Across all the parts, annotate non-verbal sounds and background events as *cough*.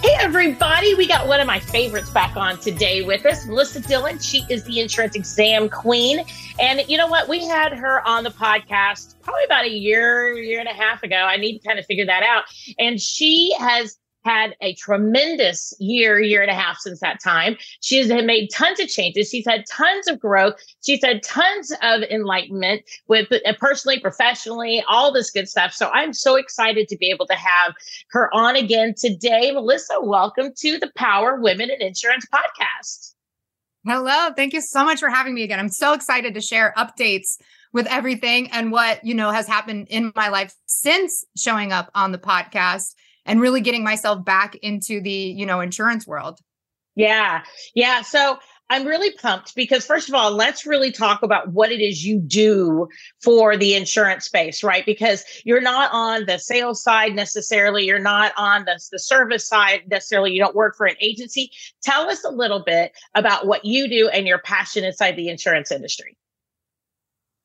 Hey, everybody. We got one of my favorites back on today with us, Melissa Dillon. She is the insurance exam queen. And you know what? We had her on the podcast probably about a year, year and a half ago. I need to kind of figure that out. And she has had a tremendous year, year and a half since that time. She has made tons of changes. She's had tons of growth. She's had tons of enlightenment with uh, personally, professionally, all this good stuff. So I'm so excited to be able to have her on again today. Melissa, welcome to the Power Women in Insurance podcast. Hello. Thank you so much for having me again. I'm so excited to share updates with everything and what, you know, has happened in my life since showing up on the podcast and really getting myself back into the, you know, insurance world. Yeah. Yeah. So I'm really pumped because, first of all, let's really talk about what it is you do for the insurance space, right? Because you're not on the sales side necessarily, you're not on the, the service side necessarily, you don't work for an agency. Tell us a little bit about what you do and your passion inside the insurance industry.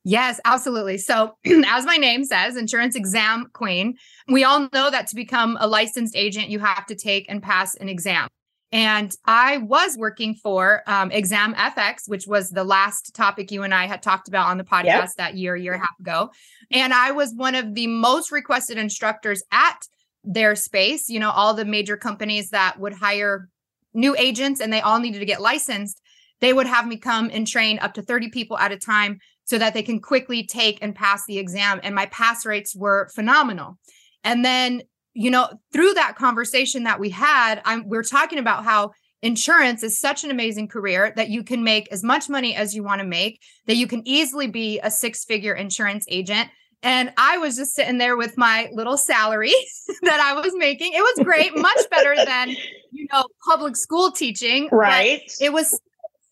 Yes, absolutely. So, *clears throat* as my name says, insurance exam queen, we all know that to become a licensed agent, you have to take and pass an exam. And I was working for um, Exam FX, which was the last topic you and I had talked about on the podcast yep. that year, year and a half ago. And I was one of the most requested instructors at their space. You know, all the major companies that would hire new agents and they all needed to get licensed, they would have me come and train up to 30 people at a time so that they can quickly take and pass the exam. And my pass rates were phenomenal. And then, you know, through that conversation that we had, I'm we're talking about how insurance is such an amazing career that you can make as much money as you want to make, that you can easily be a six-figure insurance agent. And I was just sitting there with my little salary *laughs* that I was making. It was great, much better than, *laughs* you know, public school teaching. Right. It was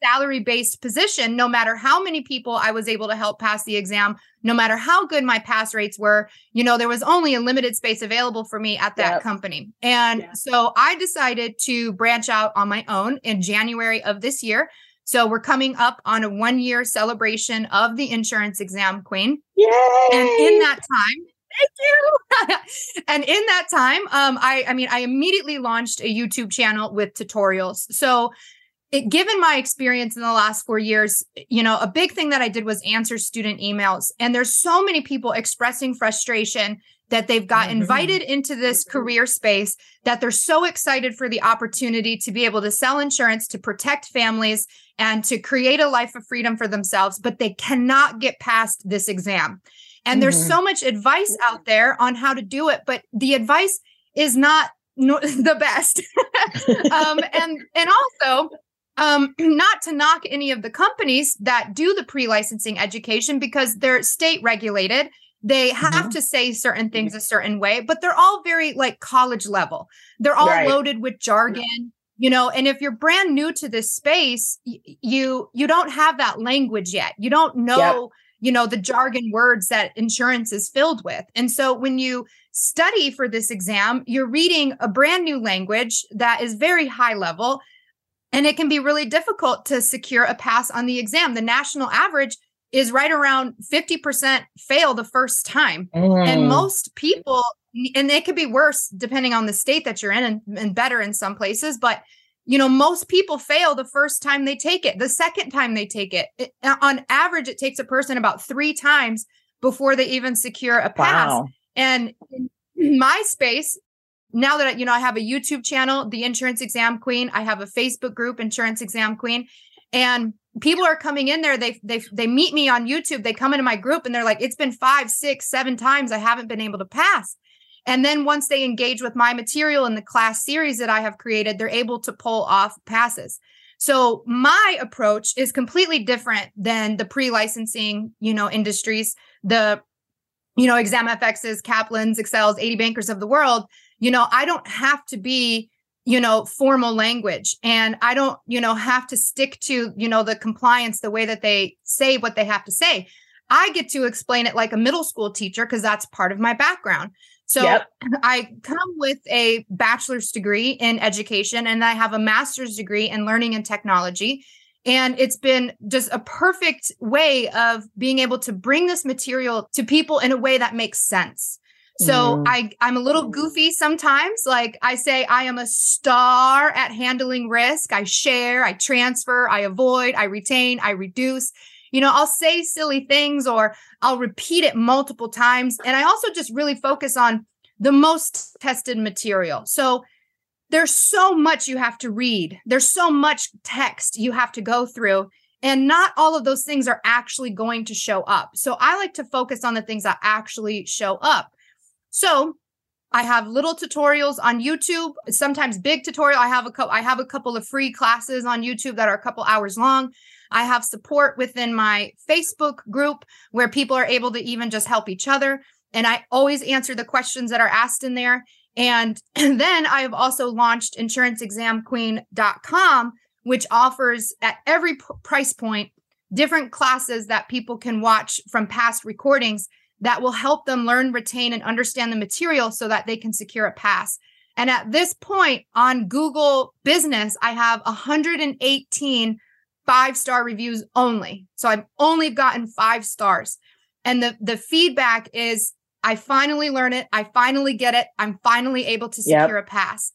salary based position, no matter how many people I was able to help pass the exam, no matter how good my pass rates were, you know, there was only a limited space available for me at that yep. company. And yeah. so I decided to branch out on my own in January of this year. So we're coming up on a one year celebration of the insurance exam queen. Yay! And in that time, thank you. *laughs* and in that time, um, I, I mean, I immediately launched a YouTube channel with tutorials. So it, given my experience in the last four years, you know, a big thing that I did was answer student emails. And there's so many people expressing frustration that they've got mm-hmm. invited into this career space that they're so excited for the opportunity to be able to sell insurance to protect families and to create a life of freedom for themselves, but they cannot get past this exam. And mm-hmm. there's so much advice out there on how to do it, but the advice is not no, *laughs* the best. *laughs* um, and and also um, *clears throat* not to knock any of the companies that do the pre-licensing education because they're state regulated they have mm-hmm. to say certain things a certain way but they're all very like college level they're all right. loaded with jargon you know and if you're brand new to this space you you don't have that language yet you don't know yep. you know the jargon words that insurance is filled with and so when you study for this exam you're reading a brand new language that is very high level and it can be really difficult to secure a pass on the exam. The national average is right around 50% fail the first time. Mm. And most people, and it could be worse depending on the state that you're in and, and better in some places, but you know, most people fail the first time they take it. The second time they take it, it on average, it takes a person about three times before they even secure a pass. Wow. And in my space, now that you know I have a YouTube channel, The Insurance Exam Queen, I have a Facebook group, Insurance Exam Queen, and people are coming in there. They they they meet me on YouTube. They come into my group and they're like, "It's been five, six, seven times I haven't been able to pass." And then once they engage with my material in the class series that I have created, they're able to pull off passes. So my approach is completely different than the pre-licensing, you know, industries, the you know, exam FXs, Kaplan's, Excels, AD Bankers of the world you know, I don't have to be, you know, formal language and I don't, you know, have to stick to, you know, the compliance the way that they say what they have to say. I get to explain it like a middle school teacher because that's part of my background. So yep. *laughs* I come with a bachelor's degree in education and I have a master's degree in learning and technology. And it's been just a perfect way of being able to bring this material to people in a way that makes sense. So mm. I I'm a little goofy sometimes. Like I say I am a star at handling risk. I share, I transfer, I avoid, I retain, I reduce. You know, I'll say silly things or I'll repeat it multiple times and I also just really focus on the most tested material. So there's so much you have to read. There's so much text you have to go through and not all of those things are actually going to show up. So I like to focus on the things that actually show up. So I have little tutorials on YouTube, sometimes big tutorial. I have a couple I have a couple of free classes on YouTube that are a couple hours long. I have support within my Facebook group where people are able to even just help each other and I always answer the questions that are asked in there. And, *clears throat* then I have also launched insuranceexamqueen.com which offers at every p- price point different classes that people can watch from past recordings that will help them learn, retain, and understand the material so that they can secure a pass. And at this point on Google Business, I have 118 five star reviews only. So I've only gotten five stars. And the, the feedback is I finally learn it. I finally get it. I'm finally able to secure yep. a pass.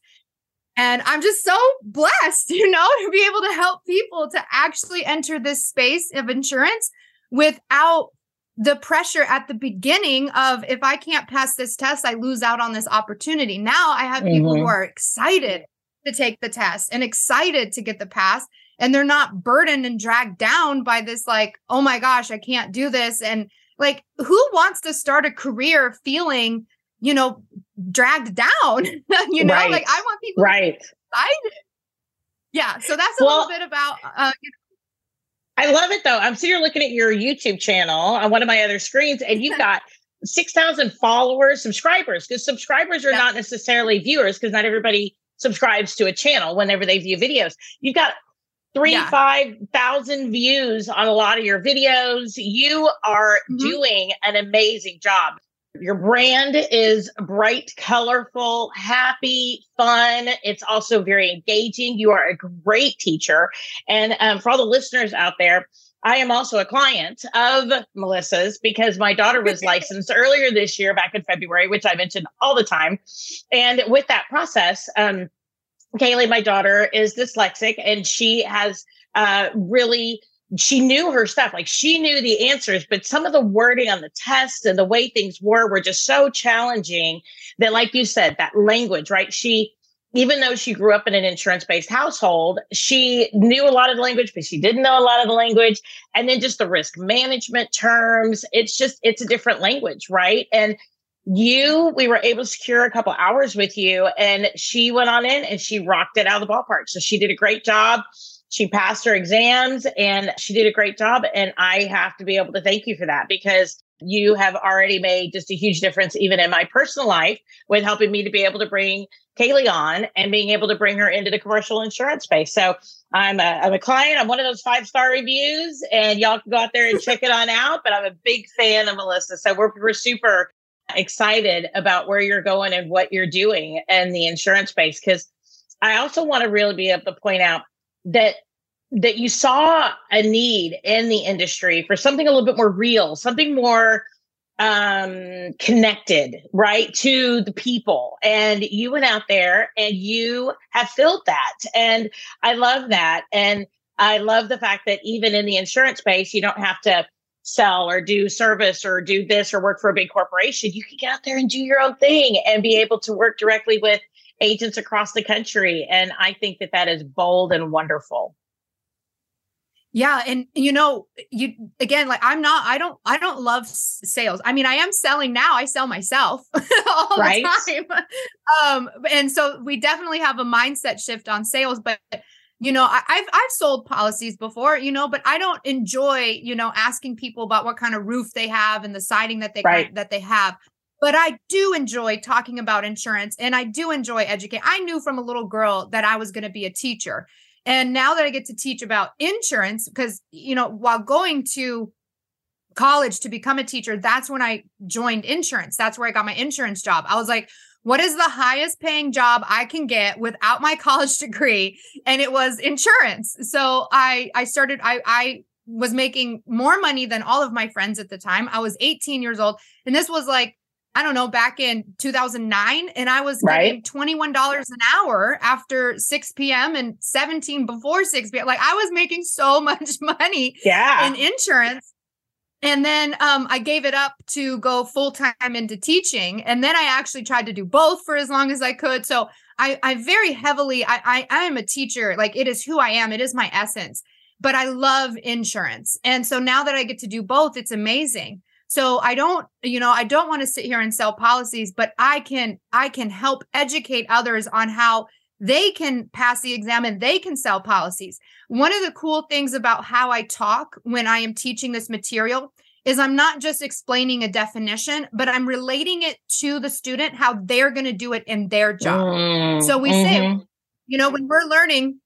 And I'm just so blessed, *laughs* you know, to be able to help people to actually enter this space of insurance without the pressure at the beginning of if I can't pass this test, I lose out on this opportunity. Now I have mm-hmm. people who mm-hmm. are excited to take the test and excited to get the pass. And they're not burdened and dragged down by this, like, oh my gosh, I can't do this. And like, who wants to start a career feeling, you know, dragged down? *laughs* you know, right. like I want people right. excited. Yeah. So that's a well, little bit about, uh, you I love it though. I'm sitting here looking at your YouTube channel on one of my other screens, and you've *laughs* got 6,000 followers, subscribers, because subscribers are yeah. not necessarily viewers, because not everybody subscribes to a channel whenever they view videos. You've got three, yeah. 5,000 views on a lot of your videos. You are mm-hmm. doing an amazing job. Your brand is bright, colorful, happy, fun. It's also very engaging. You are a great teacher. And um, for all the listeners out there, I am also a client of Melissa's because my daughter was *laughs* licensed earlier this year, back in February, which I mentioned all the time. And with that process, um, Kaylee, my daughter, is dyslexic and she has uh, really she knew her stuff like she knew the answers but some of the wording on the test and the way things were were just so challenging that like you said that language right? She even though she grew up in an insurance based household she knew a lot of the language but she didn't know a lot of the language. And then just the risk management terms it's just it's a different language right? And you we were able to secure a couple hours with you and she went on in and she rocked it out of the ballpark. So she did a great job she passed her exams and she did a great job. And I have to be able to thank you for that because you have already made just a huge difference, even in my personal life, with helping me to be able to bring Kaylee on and being able to bring her into the commercial insurance space. So I'm a, I'm a client. I'm one of those five star reviews, and y'all can go out there and check it on out. But I'm a big fan of Melissa. So we're, we're super excited about where you're going and what you're doing in the insurance space. Because I also want to really be able to point out that that you saw a need in the industry for something a little bit more real, something more um connected right to the people and you went out there and you have filled that and i love that and i love the fact that even in the insurance space you don't have to sell or do service or do this or work for a big corporation you can get out there and do your own thing and be able to work directly with agents across the country. And I think that that is bold and wonderful. Yeah, and you know, you again, like I'm not, I don't, I don't love sales. I mean, I am selling now. I sell myself *laughs* all right. the time. Um, and so we definitely have a mindset shift on sales, but you know, I, have I've sold policies before, you know, but I don't enjoy, you know, asking people about what kind of roof they have and the siding that they right. that they have but I do enjoy talking about insurance and I do enjoy educating. I knew from a little girl that I was going to be a teacher. And now that I get to teach about insurance, because, you know, while going to college to become a teacher, that's when I joined insurance. That's where I got my insurance job. I was like, what is the highest paying job I can get without my *laughs* college degree? And it was insurance. So I I started I I was making more money than all of my friends at the time. I was 18 years old and this was like I don't know, back in 2009, and I was right. getting $21 an hour after 6 p.m. and 17 before 6 p.m. Like I was making so *laughs* much money yeah. in insurance. And then um, I gave it up to go full time into teaching. And then I actually tried to do both for as long as I could. So I, I very heavily, I, I, I am a teacher. Like it is who I am. It is my essence. But I love insurance. And so now that I get to do both, it's amazing. So I don't, you know, I don't want to sit here and sell policies, but I can, I can help educate others on how they can pass the exam and they can sell policies. One of the cool things about how I talk when I am teaching this material is I'm not just explaining a definition, but I'm relating it to the student how they're going to do it in their job. Mm, so we mm-hmm. say, you know, when we're learning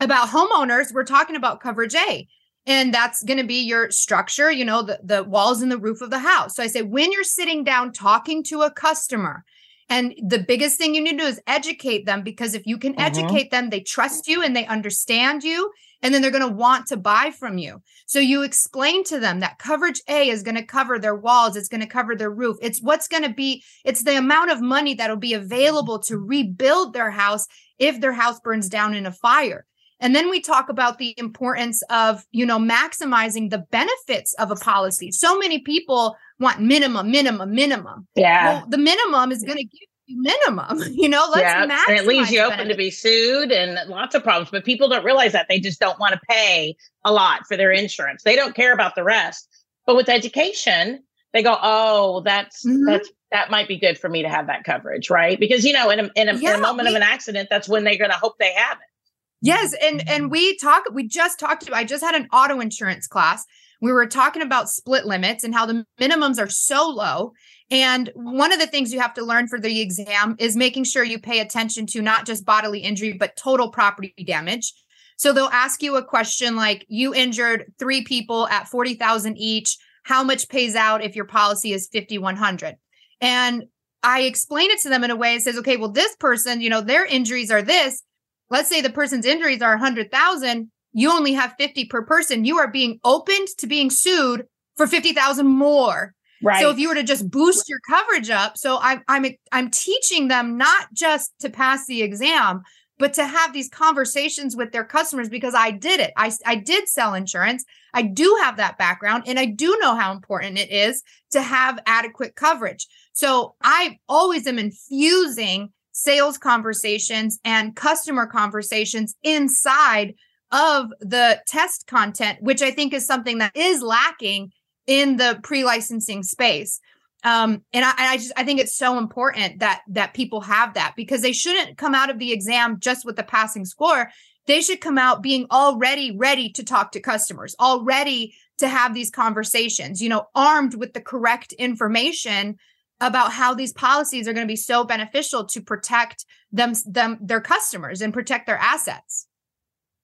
about homeowners, we're talking about coverage A and that's going to be your structure you know the, the walls and the roof of the house. So i say when you're sitting down talking to a customer and the biggest thing you need to do is educate them because if you can mm-hmm. educate them they trust you and they understand you and then they're going to want to buy from you. So you explain to them that coverage a is going to cover their walls it's going to cover their roof it's what's going to be it's the amount of money that'll be available to rebuild their house if their house burns down in a fire and then we talk about the importance of, you know, maximizing the benefits of a policy. So many people want minimum, minimum, minimum. Yeah. Well, the minimum is going to give you minimum, *laughs* you know, let's yeah. And it leaves you open to be sued and lots of problems. But people don't realize that they just don't want to pay a lot for their insurance. They don't care about the rest. But with education, they go, oh, that's mm-hmm. that's that might be good for me to have that coverage, right? Because you know, in a in a, yeah, in a moment we, of an accident, that's when they're going to hope they have it. Yes, and and we talk we just talked I just had an auto insurance class. We were talking about split limits and how the minimums are so low. And one of the things you have to learn for the exam is making sure you pay attention to not just bodily injury but total property damage. So they'll ask you a question like you injured 3 people at 40,000 each, how much pays out if your policy is 5100? And I explain it to them in a way it says, okay, well, this person, you know, their injuries are this let's say the person's injuries are 100,000, you only have 50 per person. You are being opened to being sued for 50,000 more. Right. So if you were to just boost your coverage up, so I'm I'm I'm teaching them not just to pass the exam, but to have these conversations with their customers because I did it. I I did sell insurance. I do have that background and I do know how important it is to have adequate coverage. So I always am infusing sales conversations and customer conversations inside of the test content, which I think is something that is lacking in the pre-licensing space. Um, and I, I just I think it's so important that that people have that because they shouldn't come out of the exam just with the passing score. They should come out being already ready to talk to customers, already to have these conversations, you know, armed with the correct information about how these policies are going to be so beneficial to protect them them their customers and protect their assets.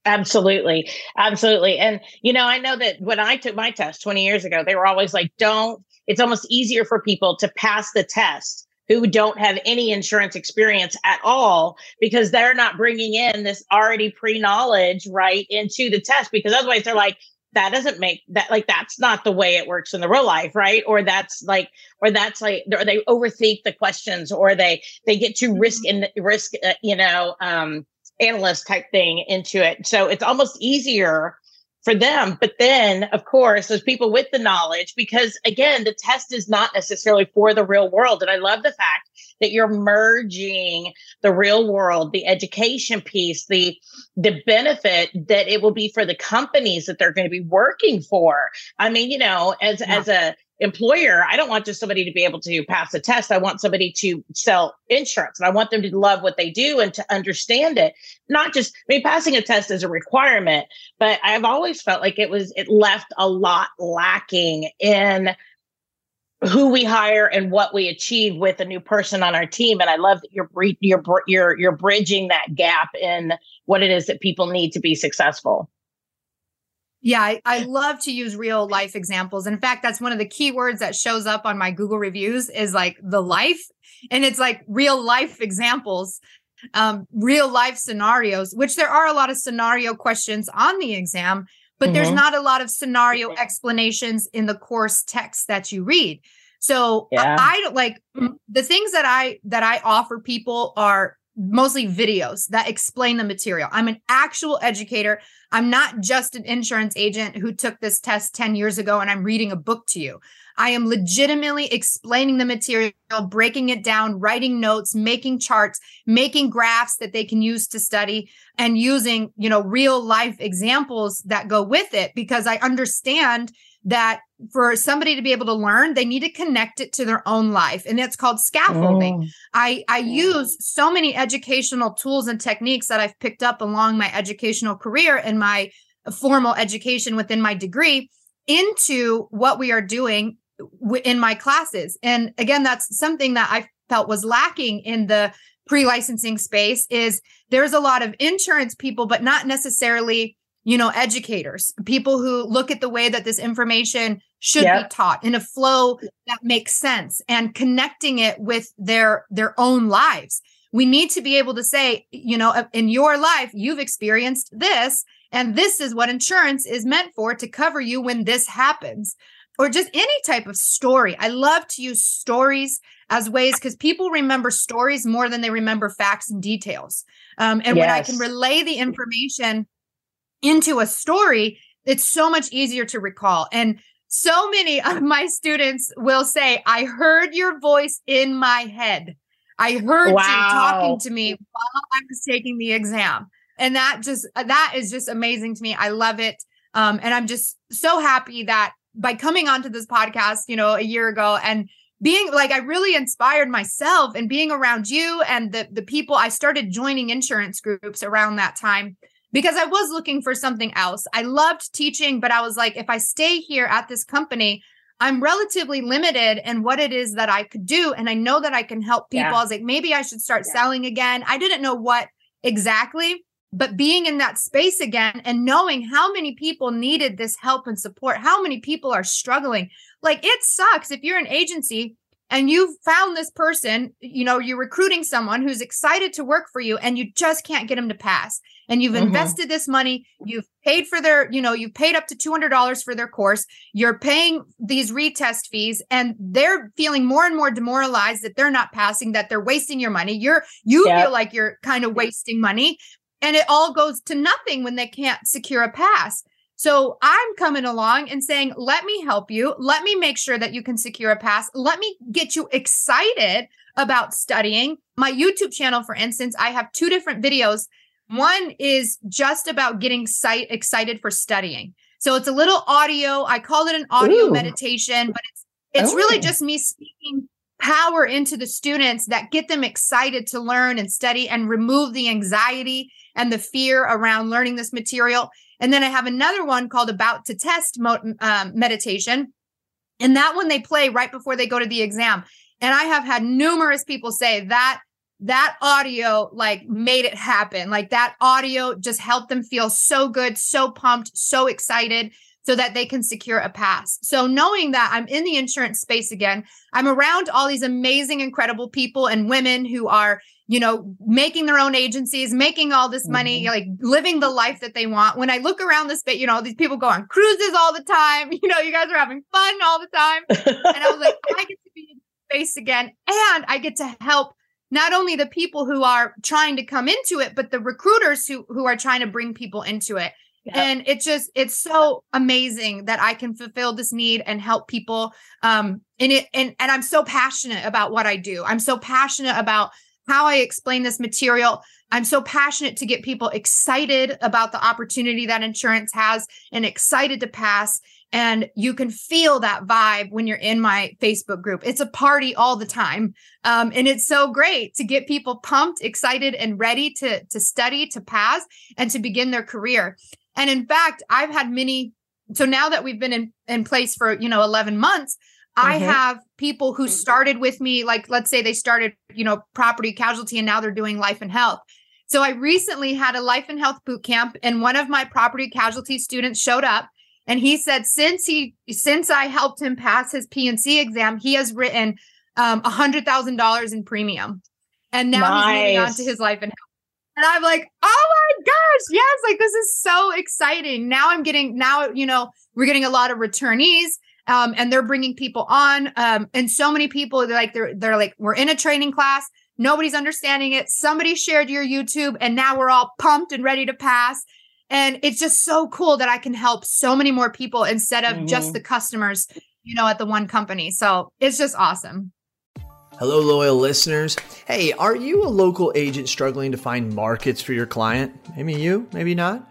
Absolutely. Absolutely. And you know i know that when i took my test 20 years ago they were always like don't it's almost easier for people to pass the test who don't have any insurance experience at all because they're not bringing in this already pre-knowledge right into the test because otherwise they're like that doesn't make that like that's not the way it works in the real life right or that's like or that's like or they overthink the questions or they they get too risk mm-hmm. in risk uh, you know um analyst type thing into it so it's almost easier for them. But then, of course, there's people with the knowledge because, again, the test is not necessarily for the real world. And I love the fact that you're merging the real world, the education piece, the the benefit that it will be for the companies that they're going to be working for. I mean, you know, as yeah. as a employer, I don't want just somebody to be able to pass a test. I want somebody to sell insurance and I want them to love what they do and to understand it. Not just, I mean, passing a test is a requirement, but I've always felt like it was, it left a lot lacking in who we hire and what we achieve with a new person on our team. And I love that you're, you're, you're, you're bridging that gap in what it is that people need to be successful. Yeah, I, I, love to use real life examples. In fact, that's one of the keywords that shows up on my Google reviews is like the life. And it's like real life examples, um, real life scenarios, which there are a lot of scenario questions on the exam, but mm-hmm. there's not a lot of scenario explanations in the course text that you read. So yeah. I, I like the things that I that I offer people are mostly videos that explain the material. I'm an actual educator. I'm not just an insurance agent who took this test 10 years ago and I'm reading a book to you. I am legitimately explaining the material, breaking it down, writing notes, making charts, making graphs that they can use to study and using, you know, real life examples that go with it because I understand that for somebody to be able to learn they need to connect it to their own life and it's called scaffolding. Oh. i i use so many educational tools and techniques that i've picked up along my educational career and my formal education within my degree into what we are doing in my classes. And again that's something that i felt was lacking in the pre-licensing space is there's a lot of insurance people but not necessarily you know, educators, people who look at the way that this information should yep. be taught in a flow that makes sense and connecting it with their their own lives. We need to be able to say, you know, in your life you've experienced this and this is what insurance is meant for to cover you when this happens. Or just any type of story. I love to use stories as ways because people remember stories more than they remember facts and details. Um, and yes. when I can relay the information into a story, it's so much easier to recall. And so many of my students will say, I heard your voice in my head. I heard wow. you talking to me while I was taking the exam. And that just, that is just amazing to me. I love it. Um, and I'm just so happy that by coming onto this podcast, you know, a year ago and being like I really inspired myself and being around you and the the people I started joining insurance groups around that time because I was looking for something else. I loved teaching, but I was like, if I stay here at this company, I'm relatively limited in what it is that I could do. And I know that I can help people. Yeah. I was like, maybe I should start yeah. selling again. I didn't know what exactly, but being in that space again and knowing how many people needed this help and support, how many people are struggling. Like it sucks if you're an agency and you've found this person, you know, you're recruiting someone who's excited to work for you and you just can't get them to pass. And you've mm-hmm. invested this money, you've paid for their, you know, you've paid up to $200 for their course, you're paying these retest fees and they're feeling more and more demoralized that they're not passing, that they're wasting your money. You're you yep. feel like you're kind of wasting money and it all goes to nothing when they can't secure a pass. So I'm coming along and saying, let me help you. Let me make sure that you can secure a pass. Let me get you excited about studying. My YouTube channel, for instance, I have two different videos. One is just about getting sight excited for studying. So it's a little audio. I call it an audio Ooh. meditation, but it's it's oh. really just me speaking power into the students that get them excited to learn and study and remove the anxiety and the fear around learning this material. And then I have another one called About to Test mo- um, Meditation. And that one they play right before they go to the exam. And I have had numerous people say that that audio like made it happen. Like that audio just helped them feel so good, so pumped, so excited so that they can secure a pass. So knowing that I'm in the insurance space again, I'm around all these amazing, incredible people and women who are, you know, making their own agencies, making all this money, mm-hmm. like living the life that they want. When I look around the space, you know, these people go on cruises all the time. *laughs* You know, you guys are having fun all the time. and I was like, *laughs* I get to be in space again and I get to help not only the people who are trying to come into it, but the recruiters who who are trying to bring people into it. And it's just it's so amazing that I can fulfill this need and help people. Um, and it and and I'm so passionate about what I do. I'm so passionate about how I explain this material. I'm so passionate to get people excited about the opportunity that insurance has and excited to pass. And you can feel that vibe when you're in my Facebook group. It's a party all the time. Um, and it's so great to get people pumped, excited, and ready to, to study, to pass, and to begin their career. And in fact, I've had many. So now that we've been in, in place for, you know, 11 months, mm-hmm. I have people who started with me, like, let's say they started, you know, property casualty and now they're doing life and health. So I recently had a life and health boot camp, and one of my property casualty students showed up And he said since he since I helped him pass his P&C exam, he has written um a hundred thousand dollars in premium. And now nice. he's moving on to his life and health. And I'm like, oh my gosh, yes, like this is so exciting. Now I'm getting now, you know, we're getting a lot of returnees. Um, and they're bringing people on. Um, and so many people they're like they're they're like, we're in a training class, nobody's understanding it. Somebody shared your YouTube, and now we're all pumped and ready to pass. And it's just so cool that I can help so many more people instead of mm-hmm. just the customers, you know, at the one company. So it's just awesome. Hello, loyal listeners. Hey, are you a local agent struggling to find markets for your client? Maybe you, maybe not.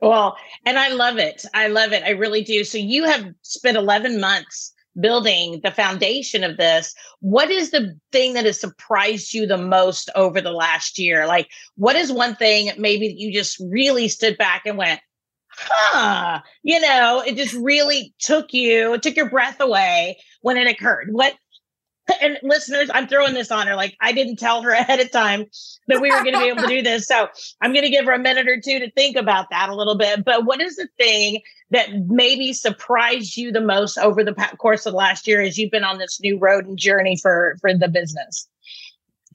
Well, and I love it. I love it. I really do. So you have spent 11 months building the foundation of this. What is the thing that has surprised you the most over the last year? Like, what is one thing maybe that you just really stood back and went, huh, you know, it just really took you, it took your breath away when it occurred. What *laughs* and listeners, I'm throwing this on her. Like I didn't tell her *laughs* ahead of time that we were going to be able to do *laughs* this. So I'm going to give her a minute or two to think about that a little bit. But what is the thing that maybe surprised you the most over the course of the last year as you've been on this new road and journey for for the business?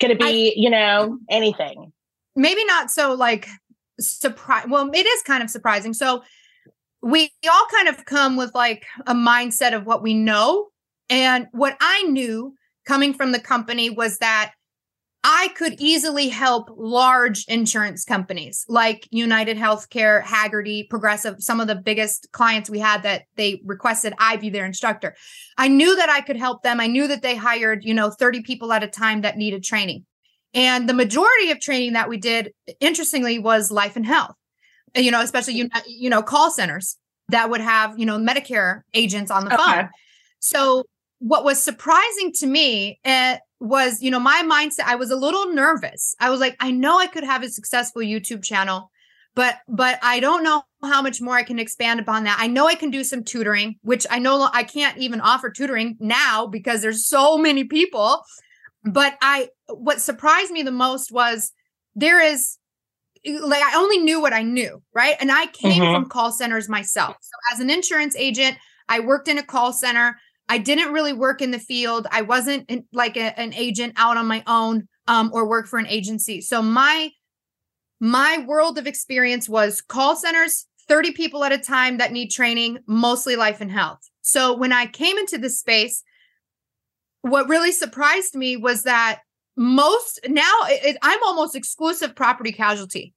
Could it be, I, you know, anything? Maybe not so like surprise. Well, it is kind of surprising. So we all kind of come with like a mindset of what we know. And what I knew coming from the company was that I could easily help large insurance companies like United Healthcare, Hagerty, Progressive, some of the biggest clients we had that they requested I be their instructor. I knew that I could help them. I knew that they hired, you know, 30 people at a time that needed training. And the majority of training that we did, interestingly, was life and health. You know, especially you you know call centers that would have you know Medicare agents on the okay. phone. So what was surprising to me uh, was you know my mindset. I was a little nervous. I was like, I know I could have a successful YouTube channel, but but I don't know how much more I can expand upon that. I know I can do some tutoring, which I know I can't even offer tutoring now because there's so many people but I, what surprised me the most was there is like I only knew what I knew, right? And I came mm-hmm. from call centers myself. So as an insurance agent, I worked in a call center. I didn't really work in the field. I wasn't in, like a, an agent out on my own um, or work for an agency. So my my world of experience was call centers, 30 people at a time that need training, mostly life and health. So when I came into this space, what really surprised me was that most now it, I'm almost exclusive property casualty.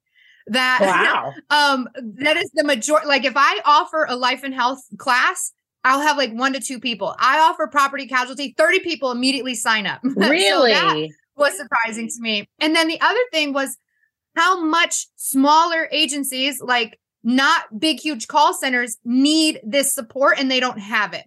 That *laughs* wow. um that is the majority. Like if I offer a life and health class, I'll have like one to two people. I offer property casualty, 30 people immediately sign up. *laughs* Really? so was surprising to me. And then the other thing was how much smaller agencies, like not big, huge call centers, need this support and they don't have it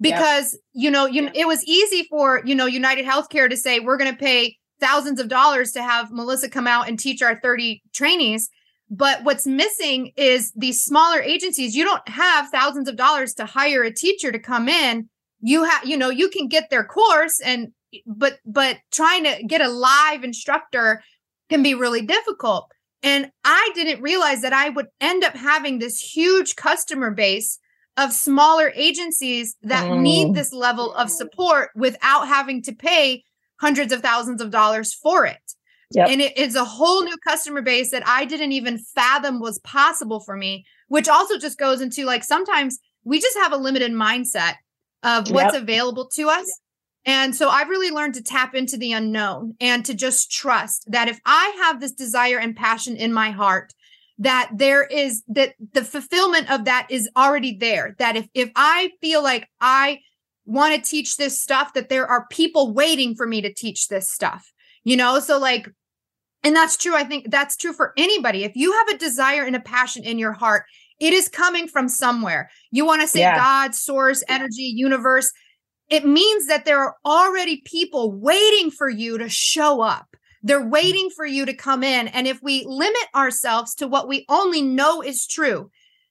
because yep. you know you it was easy for you know United Healthcare to say we're going to pay thousands of dollars to have Melissa come out and teach our 30 trainees but what's missing is these smaller agencies you don't have thousands of dollars to hire a teacher to come in you have you know you can get their course and but but trying to get a live instructor can be really difficult and i didn't realize that i would end up having this huge customer base of smaller agencies that mm. need this level of support without having to pay hundreds of thousands of dollars for it. Yep. And it is a whole new customer base that I didn't even fathom was possible for me, which also just goes into like sometimes we just have a limited mindset of what's yep. available to us. And so I've really learned to tap into the unknown and to just trust that if I have this desire and passion in my heart that there is that the fulfillment of that is already there that if if i feel like i want to teach this stuff that there are people waiting for me to teach this stuff you know so like And that's true. I think that's true for anybody. If you have a desire and a passion in your heart, it is coming from somewhere. You want to say yeah. God, source, energy, universe. It means that there are already people waiting for you to show up. They're mm-hmm. waiting for you to come in. And if we limit ourselves to what we only know is true,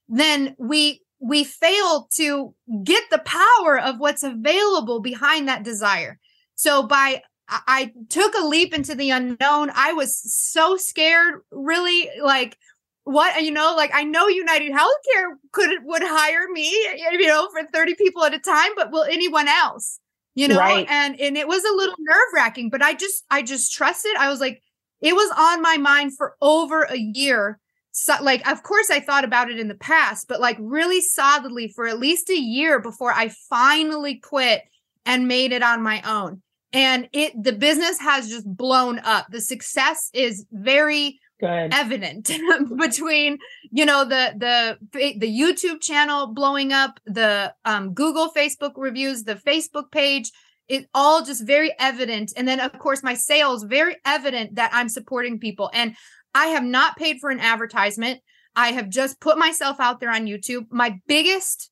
then we we fail to get the power of what's available behind that desire. So by I took a leap into the unknown. I was so scared, really like what you know, like I know United Healthcare could would hire me, you know, for 30 people at a time, but will anyone else? You know, right. and and it was a little nerve-wracking, but I just I just trusted. I was like, it was on my mind for over a year so, like of course i thought about it in the past but like really solidly for at least a year before i finally quit and made it on my own and it the business has just blown up the success is very Good. evident *laughs* between you know the the the youtube channel blowing up the um, google facebook reviews the facebook page it all just very evident and then of course my sales very evident that i'm supporting people and I have not paid for an advertisement. I have just put myself out there on YouTube. My biggest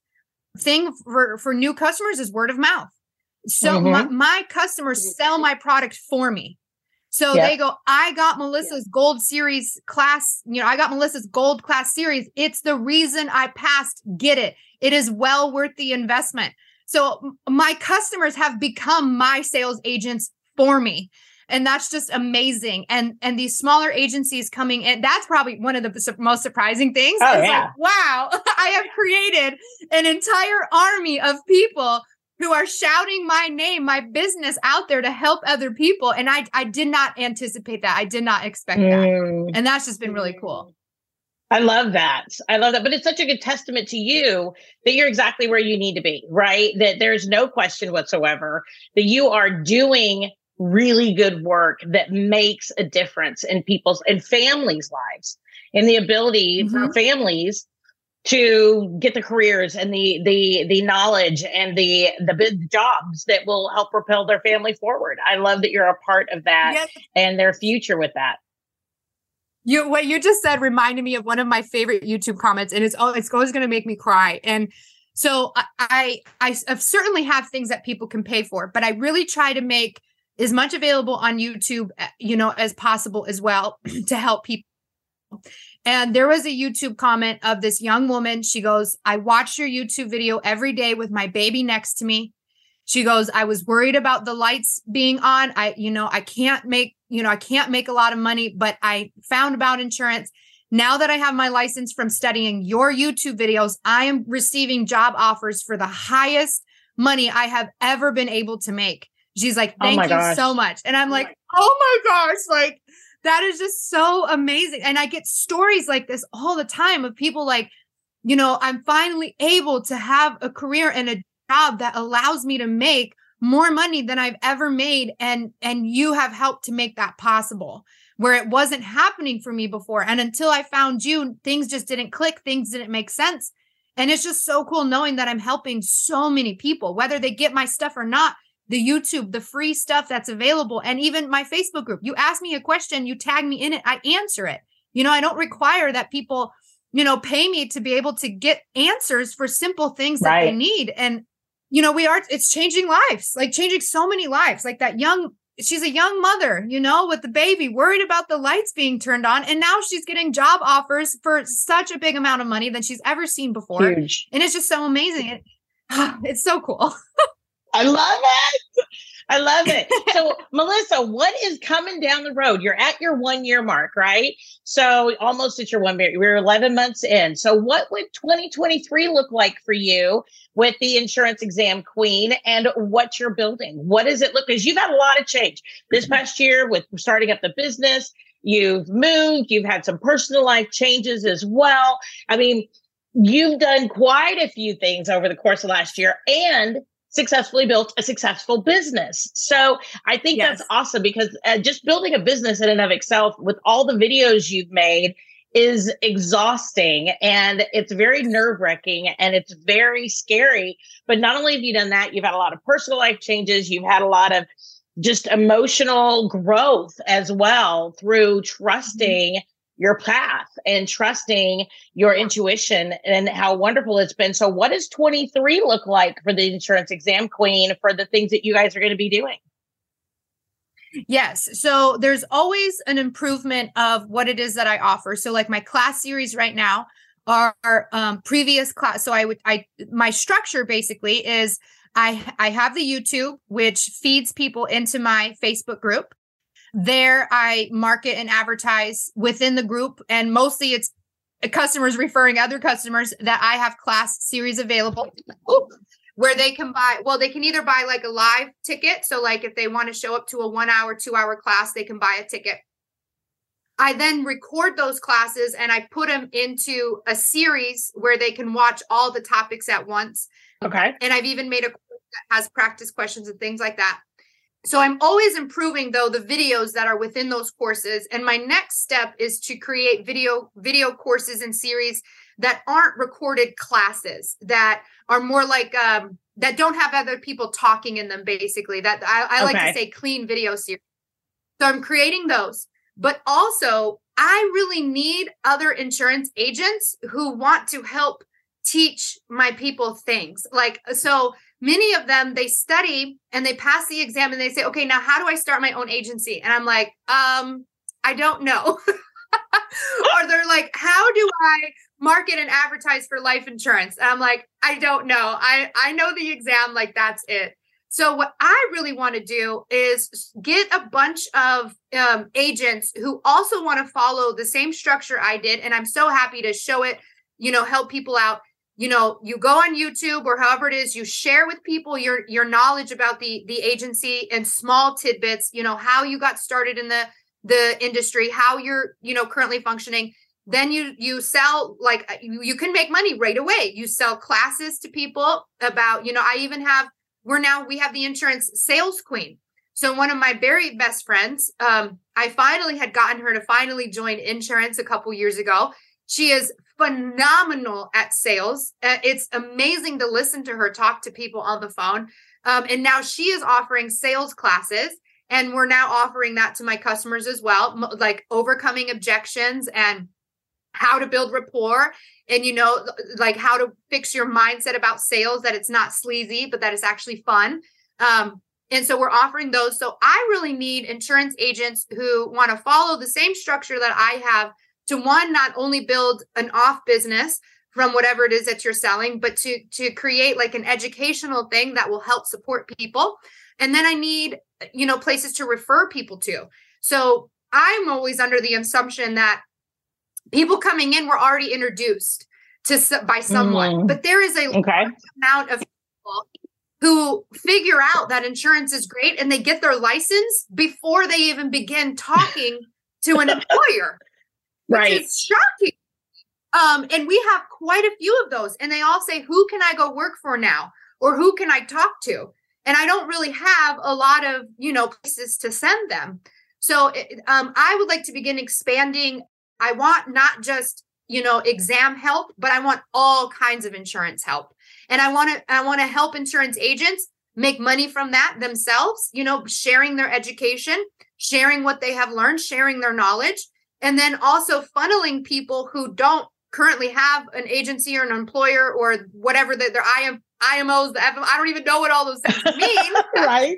thing for, for new customers is word of mouth. So mm-hmm. my, my, customers sell my product for me. So yep. they go, I got Melissa's yep. gold series class, you know, I got Melissa's gold class series. It's the reason I passed. Get it. It is well worth the investment. So my customers have become my sales agents for me and that's just amazing and and these smaller agencies coming in that's probably one of the su- most surprising things oh, yeah. Like, wow *laughs* i have created an entire army of people who are shouting my name my business out there to help other people and i i did not anticipate that i did not expect mm. that and that's just been really cool I love that. I love that. But it's such a good testament to you that you're exactly where you need to be, right? That there's no question whatsoever that you are doing really good work that makes a difference in people's and families' lives and the ability mm-hmm. for families to get the careers and the the the knowledge and the the big jobs that will help propel their family forward. I love that you're a part of that yes. and their future with that. You what you just said reminded me of one of my favorite YouTube comments, and it's oh, it's always going to make me cry. And so I, I I certainly have things that people can pay for, but I really try to make as much available on YouTube, eh, you know, as possible as well *clears throat* to help people. And there was a YouTube comment of this young woman. She goes, I watch your YouTube video every day with my baby next to me. She goes, I was worried about the lights being on. I, you know, I can't make, you know, I can't make a lot of money, but I found about insurance. Now that I have my license from studying your YouTube videos, I am receiving job offers for the highest money I have ever been able to make. She's like, oh thank oh you gosh. so much. And I'm oh like, oh my gosh, like that is just so amazing. And I get stories like this all the time of people like, you know, I'm finally able to have a career and a job that allows me to make more money than I've ever made. And and you have helped to make that possible where it wasn't happening for me before. And until I found you, things just didn't click, things didn't make sense. And it's just so cool knowing that I'm helping so many people, whether they get my stuff or not the YouTube, the free stuff that's available, and even my Facebook group. You ask me a question, you tag me in it, I answer it. You know, I don't require that people, you know, pay me to be able to get answers for simple things that right. they need. And, you know, we are, it's changing lives, like changing so many lives. Like that young, she's a young mother, you know, with the baby, worried about the lights being turned on. And now she's getting job offers for such a big amount of money than she's ever seen before. Huge. And it's just so amazing. It, *sighs* it's so cool. *laughs* I love it. I love it. *laughs* So, Melissa, what is coming down the road? You're at your one year mark, right? So, almost at your one year. We're 11 months in. So, what would 2023 look like for you with the insurance exam queen and what you're building? What does it look? Because you've had a lot of change this past year with starting up the business. You've moved, you've had some personal life changes as well. I mean, you've done quite a few things over the course of last year and successfully built a successful business. So I think yes. that's awesome because uh, just building a business in and of itself with all the videos you've made is exhausting and it's very nerve wracking and it's very scary. But not only have you done that, you've had a lot of personal life changes, you've had a lot of just emotional growth as well through trusting mm-hmm. Your path and trusting your intuition and how wonderful it's been. So, what does 23 look like for the insurance exam queen for the things that you guys are going to be doing? Yes. So there's always an improvement of what it is that I offer. So like my class series right now are um, previous class. So I would I my structure basically is I I have the YouTube which feeds people into my Facebook group. There I market and advertise within the group and mostly it's customers referring other customers that I have class series available. Ooh where they can buy well they can either buy like a live ticket so like if they want to show up to a 1 hour 2 hour class they can buy a ticket I then record those classes and I put them into a series where they can watch all the topics at once. Okay. And I've even made a course that has practice questions and things like that. So I'm always improving though the videos that are within those courses and my next step is to create video video courses and series that aren't recorded classes that are more like um, that don't have other people talking in them basically that i, I like to say clean video series so i'm creating those. But also i really need other insurance agents who want to help teach my people things like so many of them they study and they pass the exam and they say okay now how do i start my own agency and i'm like um i don't know *laughs* or they're like how do i market and advertise for life insurance. And I'm like, I don't know. I I know the exam like that's it. So what I really want to do is get a bunch of um, agents who also want to follow the same structure I did, and I'm so happy to show it. You know, help people out. You know, you go on YouTube or however it is, you share with people your your knowledge about the the agency and small tidbits. You know, how you got started in the the industry, how you're you know currently functioning, then you you sell like uh, you, you can make money right away. You sell classes to people about you know i even have we're now we have the insurance sales queen. So one of my very best friends um i finally had gotten her to finally join insurance a couple years ago. She is phenomenal at sales. Uh, it's amazing to listen to her talk to people on the phone. Um, and now she is offering sales classes and we're now offering that to my customers as well like overcoming objections and how to build rapport and you know like how to fix your mindset about sales that it's not sleazy but that it's actually fun. Um, and so we're offering those. So i really need insurance agents who want to follow the same structure that i have to one not only build an off business from whatever it is that you're selling but to to create like an educational thing that will help support people and then i need you know places to refer people to so i'm always under the assumption that people coming in were already introduced to by someone, mm. but there is a okay. amount of people who figure out that insurance is great and they get their license before they even begin talking to an *laughs* employer. Right. It's shocking. Um, and we have quite a few of those, and they all say, Who can I go work for now? Or who can I talk to? And I don't really have a lot of, you know, places to send them. So um, I would like to begin expanding I want not just, you know, exam help, but I want all kinds of insurance help. And I want to I want to help insurance agents make money from that themselves, you know, sharing their education, sharing what they have learned, sharing their knowledge, and then also funneling people who don't currently have an agency or an employer or whatever that their IM, IMOs, the FM, I don't even know what all those things mean. *laughs* right.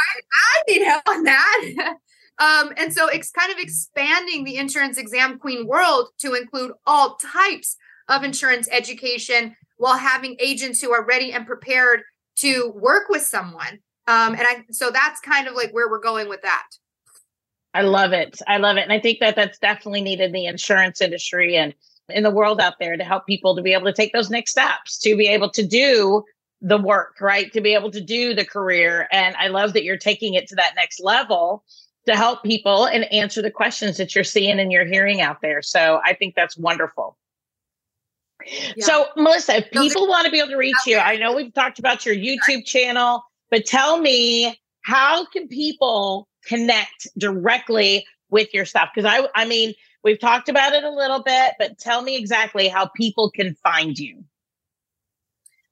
I, I need help on that. *laughs* Um, and so it's kind of expanding the insurance exam queen world to include all types of insurance education while having agents who are ready and prepared to work with someone. Um, and I, so that's kind of like where we're going with that. I love it. I love it. And I think that that's definitely needed in the insurance industry and in the world out there to help people to be able to take those next steps, to be able to do the work, right? To be able to do the career. And I love that you're taking it to that next level to help people and answer the questions that you're seeing and you're hearing out there. So I think that's wonderful. Yeah. So, Melissa, if people want to be able to reach you, I know we've talked about your YouTube channel, but tell me how can people connect directly with your stuff? Because I, I mean, we've talked about it a little bit, but tell me exactly how people can find you.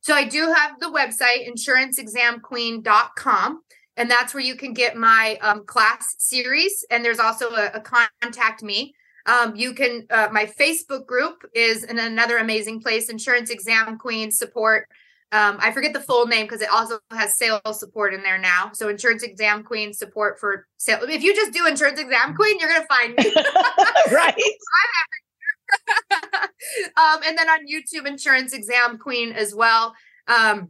So, I do have the website, insuranceexamqueen.com. and that's where you can get my um, class series. And there's also a, a contact me. Um, you can uh, my Facebook group is in another amazing place. Insurance Exam Queen support. Um, I forget the full name because it also has sales support in there now. So Insurance Exam Queen support for sale. If you just do Insurance Exam Queen, you're gonna find me. *laughs* right. *laughs* *laughs* um, and then on YouTube, Insurance Exam Queen as well. Um,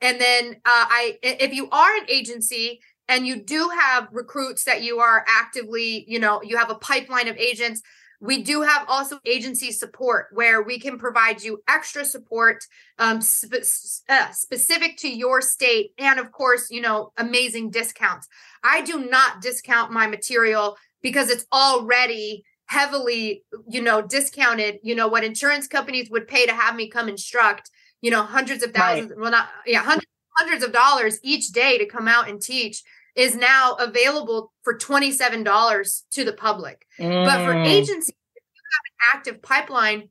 and then uh, I, if you are an agency and you do have recruits that you are actively, you know, you have a pipeline of agents. We do have also agency support where we can provide you extra support um, spe- uh, specific to your state. And of course, you know, amazing discounts. I do not discount my material because it's already heavily, you know, discounted, you know, what insurance companies would pay to have me come instruct, you know, hundreds of thousands, right. well, not, yeah, hundreds, hundreds of dollars each day to come out and teach is now available for $27 to the public. Mm. But for mm. agencies, if you have an active pipeline,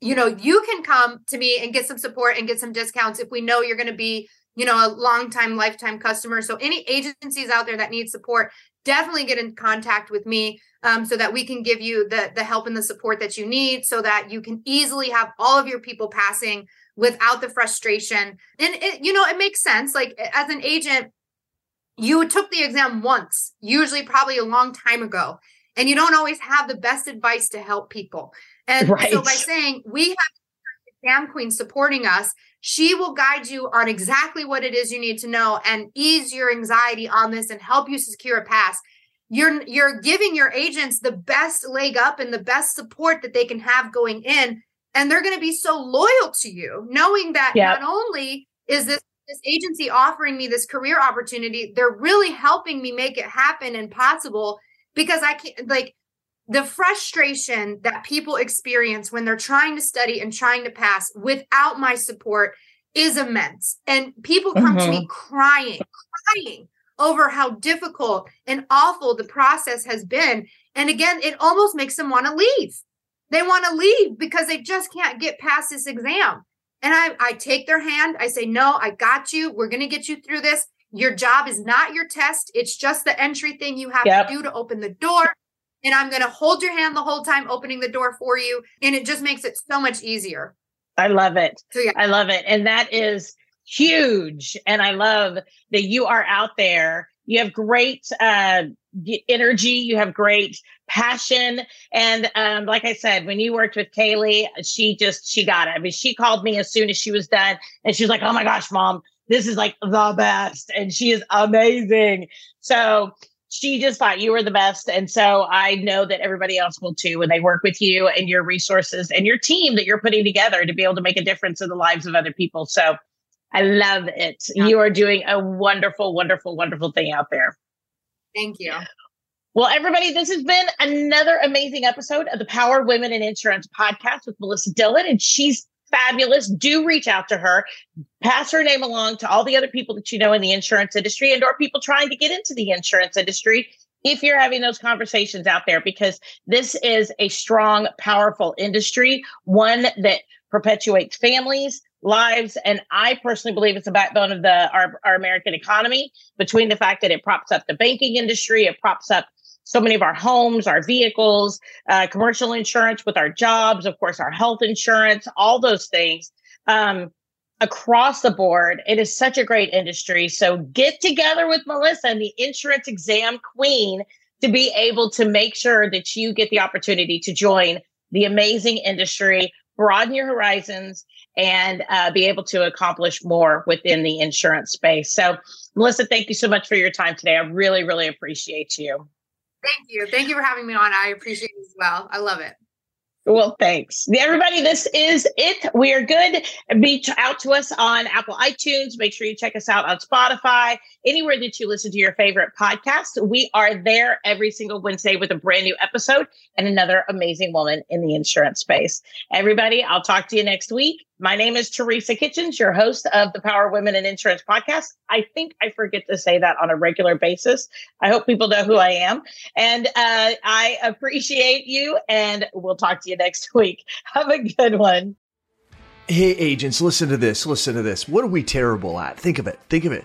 you know, you can come to me and get some support and get some discounts if we know you're going to be, you know, a long time, lifetime customer. So any agencies out there that need support, definitely get in contact with me um, so that we can give you the the help and the support that you need so that you can easily have all of your people passing without the frustration and it, you know it makes sense like as an agent you took the exam once usually probably a long time ago and you don't always have the best advice to help people and right. so by saying we have exam queen supporting us she will guide you on exactly what it is you need to know and ease your anxiety on this and help you secure a pass you're you're giving your agents the best leg up and the best support that they can have going in and they're going to be so loyal to you knowing that yep. not only is this this agency offering me this career opportunity they're really helping me make it happen and possible because i can't like the frustration that people experience when they're trying to study and trying to pass without my support is immense and people come mm-hmm. to me mm-hmm. crying crying over how difficult and awful the process has been. And again, it almost makes them want to leave. They want to leave because they just can't get past this exam. And I, I take their hand. I say, No, I got you. We're going to get you through this. Your job is not your test, it's just the entry thing you have yep. to do to open the door. And I'm going to hold your hand the whole time opening the door for you. And it just makes it so much easier. I love it. So, yeah. I love it. And that is huge. And I love that you are out there. You have great uh, energy. You have great passion. And um, like I said, when you worked with Kaylee, she just, she got it. I mean, she called me as soon as she was done and she was like, oh my gosh, mom, this is like the best. And she is amazing. So she just thought you were the best. And so I know that everybody else will too when they work with you and your resources and your team that you're putting together to be able to make a difference in the lives of other people. So I love it. Yeah. You are doing a wonderful, wonderful, wonderful thing out there. Thank you. Well, everybody, this has been another amazing episode of the Power Women in Insurance podcast with Melissa Dillon, and she's fabulous. Do reach out to her, pass her name along to all the other people that you know in the insurance industry and or people trying to get into the insurance industry if you're having those conversations out there because this is a strong powerful industry one that perpetuates families lives. And I personally believe it's the backbone of the our, our American economy between the fact that it props up the banking industry, it props up so many of our homes, our vehicles, uh, commercial insurance with our jobs, of course, our health insurance, all those things. Um, across the board, it is such a great industry. So get together with Melissa and the insurance exam queen to be able to make sure that you get the opportunity to join the amazing industry, broaden your horizons, and uh, be able to accomplish more within the insurance space. So, Melissa, thank you so much for your time today. I really, really appreciate you. Thank you. Thank you for having me on. I appreciate it as well. I love it. Well, thanks. Everybody, this is it. We are good. Reach out to us on Apple iTunes. Make sure you check us out on Spotify, anywhere that you listen to your favorite podcast. We are there every single Wednesday with a brand new episode and another amazing woman in the insurance space. Everybody, I'll talk to you next week. My name is Teresa Kitchens, your host of the Power Women in Insurance podcast. I think I forget to say that on a regular basis. I hope people know who I am. And uh, I appreciate you, and we'll talk to you next *laughs* week. Have a good one. Hey, agents, listen to this. Listen to this. What are we terrible at? Think of it. Think of it